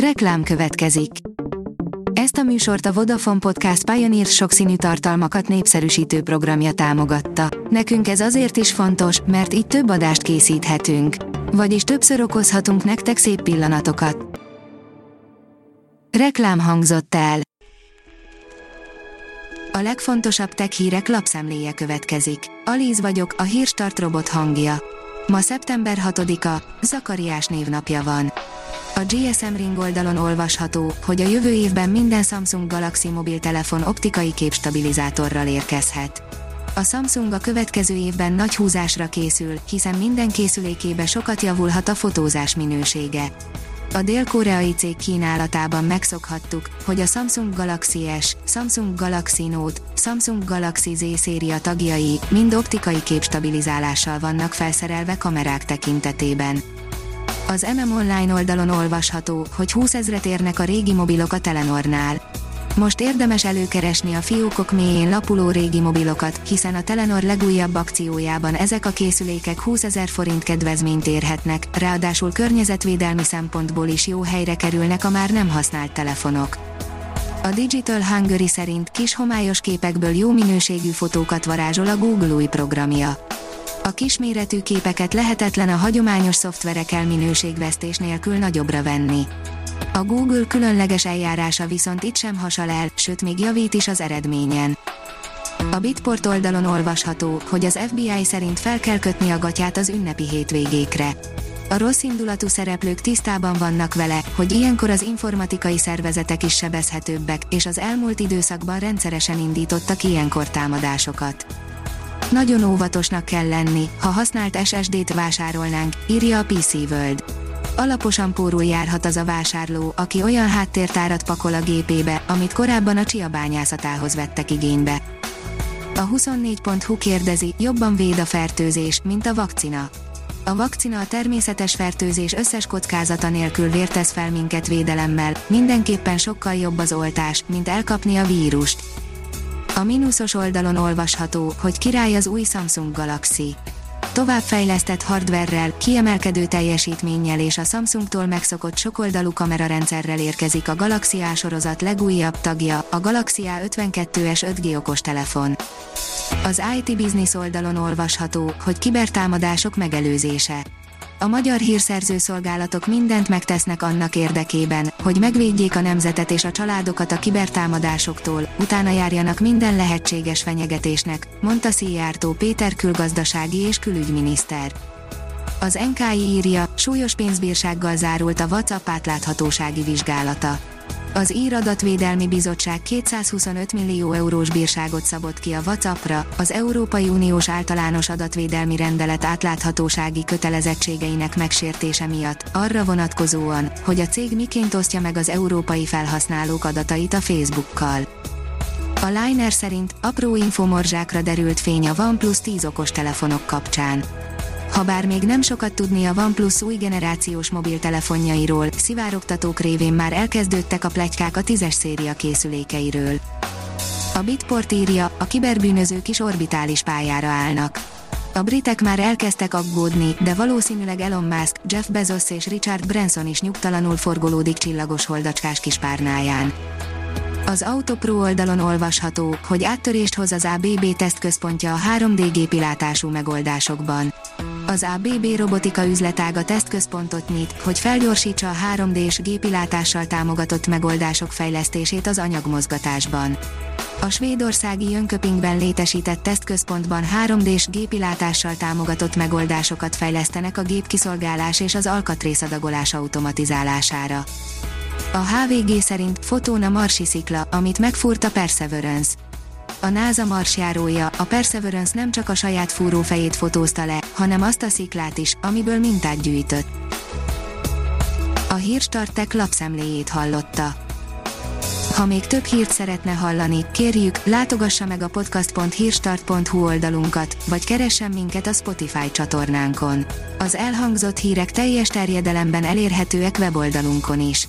Reklám következik. Ezt a műsort a Vodafone Podcast Pioneer sokszínű tartalmakat népszerűsítő programja támogatta. Nekünk ez azért is fontos, mert így több adást készíthetünk. Vagyis többször okozhatunk nektek szép pillanatokat. Reklám hangzott el. A legfontosabb tech hírek lapszemléje következik. Alíz vagyok, a hírstart robot hangja. Ma szeptember 6-a, Zakariás névnapja van. A GSM Ring oldalon olvasható, hogy a jövő évben minden Samsung Galaxy mobiltelefon optikai képstabilizátorral érkezhet. A Samsung a következő évben nagy húzásra készül, hiszen minden készülékébe sokat javulhat a fotózás minősége. A dél-koreai cég kínálatában megszokhattuk, hogy a Samsung Galaxy S, Samsung Galaxy Note, Samsung Galaxy Z széria tagjai mind optikai képstabilizálással vannak felszerelve kamerák tekintetében. Az MM Online oldalon olvasható, hogy 20 ezret érnek a régi mobilok a Telenornál. Most érdemes előkeresni a fiókok mélyén lapuló régi mobilokat, hiszen a Telenor legújabb akciójában ezek a készülékek 20 ezer forint kedvezményt érhetnek, ráadásul környezetvédelmi szempontból is jó helyre kerülnek a már nem használt telefonok. A Digital Hungary szerint kis homályos képekből jó minőségű fotókat varázsol a Google új programja a kisméretű képeket lehetetlen a hagyományos szoftverekkel minőségvesztés nélkül nagyobbra venni. A Google különleges eljárása viszont itt sem hasal el, sőt még javít is az eredményen. A Bitport oldalon olvasható, hogy az FBI szerint fel kell kötni a gatyát az ünnepi hétvégékre. A rossz indulatú szereplők tisztában vannak vele, hogy ilyenkor az informatikai szervezetek is sebezhetőbbek, és az elmúlt időszakban rendszeresen indítottak ilyenkor támadásokat. Nagyon óvatosnak kell lenni, ha használt SSD-t vásárolnánk, írja a PC World. Alaposan pórul járhat az a vásárló, aki olyan háttértárat pakol a gépébe, amit korábban a csia bányászatához vettek igénybe. A 24.hu kérdezi, jobban véd a fertőzés, mint a vakcina. A vakcina a természetes fertőzés összes kockázata nélkül vértesz fel minket védelemmel, mindenképpen sokkal jobb az oltás, mint elkapni a vírust a mínuszos oldalon olvasható, hogy király az új Samsung Galaxy. Továbbfejlesztett hardverrel, kiemelkedő teljesítménnyel és a Samsungtól megszokott sokoldalú kamerarendszerrel érkezik a Galaxy A sorozat legújabb tagja, a Galaxy A52s 5G okostelefon. Az IT Business oldalon olvasható, hogy kibertámadások megelőzése a magyar hírszerző szolgálatok mindent megtesznek annak érdekében, hogy megvédjék a nemzetet és a családokat a kibertámadásoktól, utána járjanak minden lehetséges fenyegetésnek, mondta Szijjártó Péter külgazdasági és külügyminiszter. Az NKI írja, súlyos pénzbírsággal zárult a WhatsApp átláthatósági vizsgálata az Íradatvédelmi Bizottság 225 millió eurós bírságot szabott ki a WhatsAppra, az Európai Uniós általános adatvédelmi rendelet átláthatósági kötelezettségeinek megsértése miatt, arra vonatkozóan, hogy a cég miként osztja meg az európai felhasználók adatait a Facebookkal. A Liner szerint apró infomorzsákra derült fény a OnePlus 10 okos telefonok kapcsán. Habár még nem sokat tudni a OnePlus új generációs mobiltelefonjairól, szivárogtatók révén már elkezdődtek a plegykák a tízes széria készülékeiről. A Bitport írja, a kiberbűnözők is orbitális pályára állnak. A britek már elkezdtek aggódni, de valószínűleg Elon Musk, Jeff Bezos és Richard Branson is nyugtalanul forgolódik csillagos holdacskás kispárnáján. Az Autopro oldalon olvasható, hogy áttörést hoz az ABB tesztközpontja a 3D gépilátású megoldásokban. Az ABB robotika üzletága tesztközpontot nyit, hogy felgyorsítsa a 3D-s gépilátással támogatott megoldások fejlesztését az anyagmozgatásban. A svédországi Jönköpingben létesített tesztközpontban 3D-s gépilátással támogatott megoldásokat fejlesztenek a gépkiszolgálás és az alkatrészadagolás automatizálására. A HVG szerint fotón a marsi szikla, amit megfúrt a Perseverance. A NASA marsjárója, a Perseverance nem csak a saját fúrófejét fotózta le, hanem azt a sziklát is, amiből mintát gyűjtött. A hírstartek lapszemléjét hallotta. Ha még több hírt szeretne hallani, kérjük, látogassa meg a podcast.hírstart.hu oldalunkat, vagy keressen minket a Spotify csatornánkon. Az elhangzott hírek teljes terjedelemben elérhetőek weboldalunkon is.